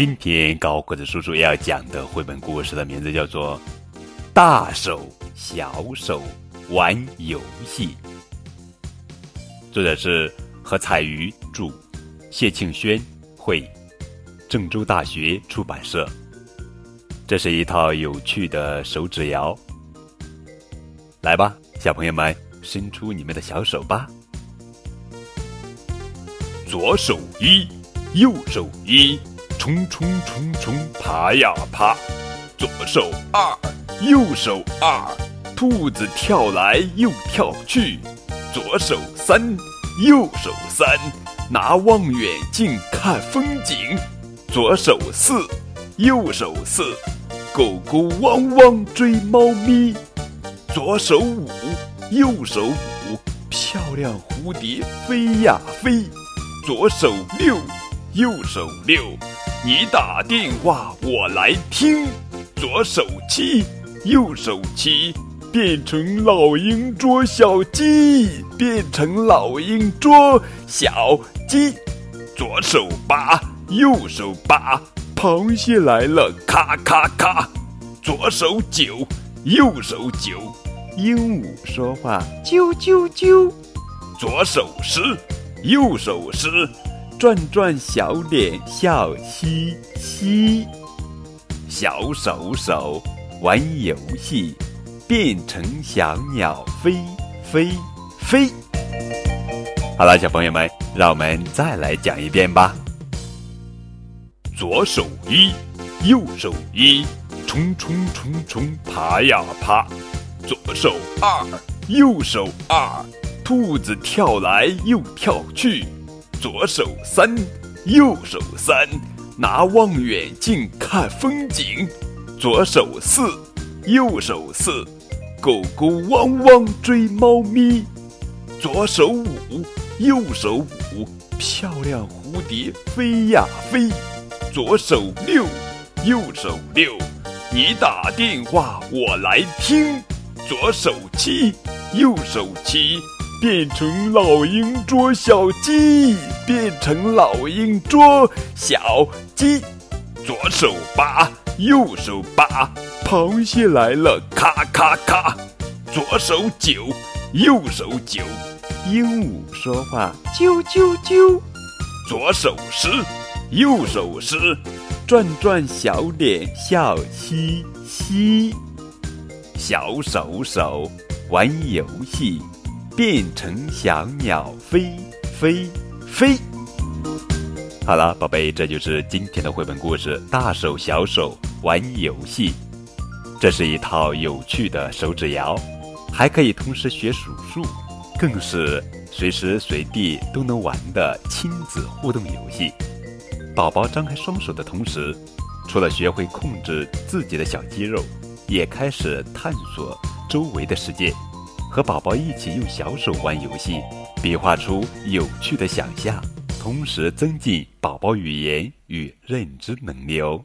今天高个子叔叔要讲的绘本故事的名字叫做《大手小手玩游戏》，作者是何彩瑜著，谢庆轩绘，郑州大学出版社。这是一套有趣的手指谣，来吧，小朋友们，伸出你们的小手吧。左手一，右手一，冲冲冲冲，爬呀爬。左手二，右手二，兔子跳来又跳去。左手三，右手三，拿望远镜看风景。左手四，右手四，狗狗汪汪追猫咪。左手五，右手五，漂亮蝴蝶飞呀飞。左手六，右手六，你打电话我来听。左手七，右手七，变成老鹰捉小鸡，变成老鹰捉小鸡。左手八，右手八，螃蟹来了，咔咔咔。左手九，右手九，鹦鹉说话，啾啾啾。左手十。右手十转转小脸笑嘻嘻，小手手玩游戏，变成小鸟飞飞飞。好了，小朋友们，让我们再来讲一遍吧。左手一，右手一，冲冲冲冲，爬呀爬。左手二，右手二。兔子跳来又跳去，左手三，右手三，拿望远镜看风景。左手四，右手四，狗狗汪汪追猫咪。左手五，右手五，漂亮蝴蝶飞呀飞。左手六，右手六，你打电话我来听。左手七，右手七。变成老鹰捉小鸡，变成老鹰捉小鸡。左手八，右手八，螃蟹来了，咔咔咔。左手九，右手九，鹦鹉说话，啾啾啾。左手十，右手十，转转小脸笑嘻嘻。小手手玩游戏。变成小鸟飞飞飞。好了，宝贝，这就是今天的绘本故事。大手小手玩游戏，这是一套有趣的手指谣，还可以同时学数数，更是随时随地都能玩的亲子互动游戏。宝宝张开双手的同时，除了学会控制自己的小肌肉，也开始探索周围的世界。和宝宝一起用小手玩游戏，比划出有趣的想象，同时增进宝宝语言与认知能力哦。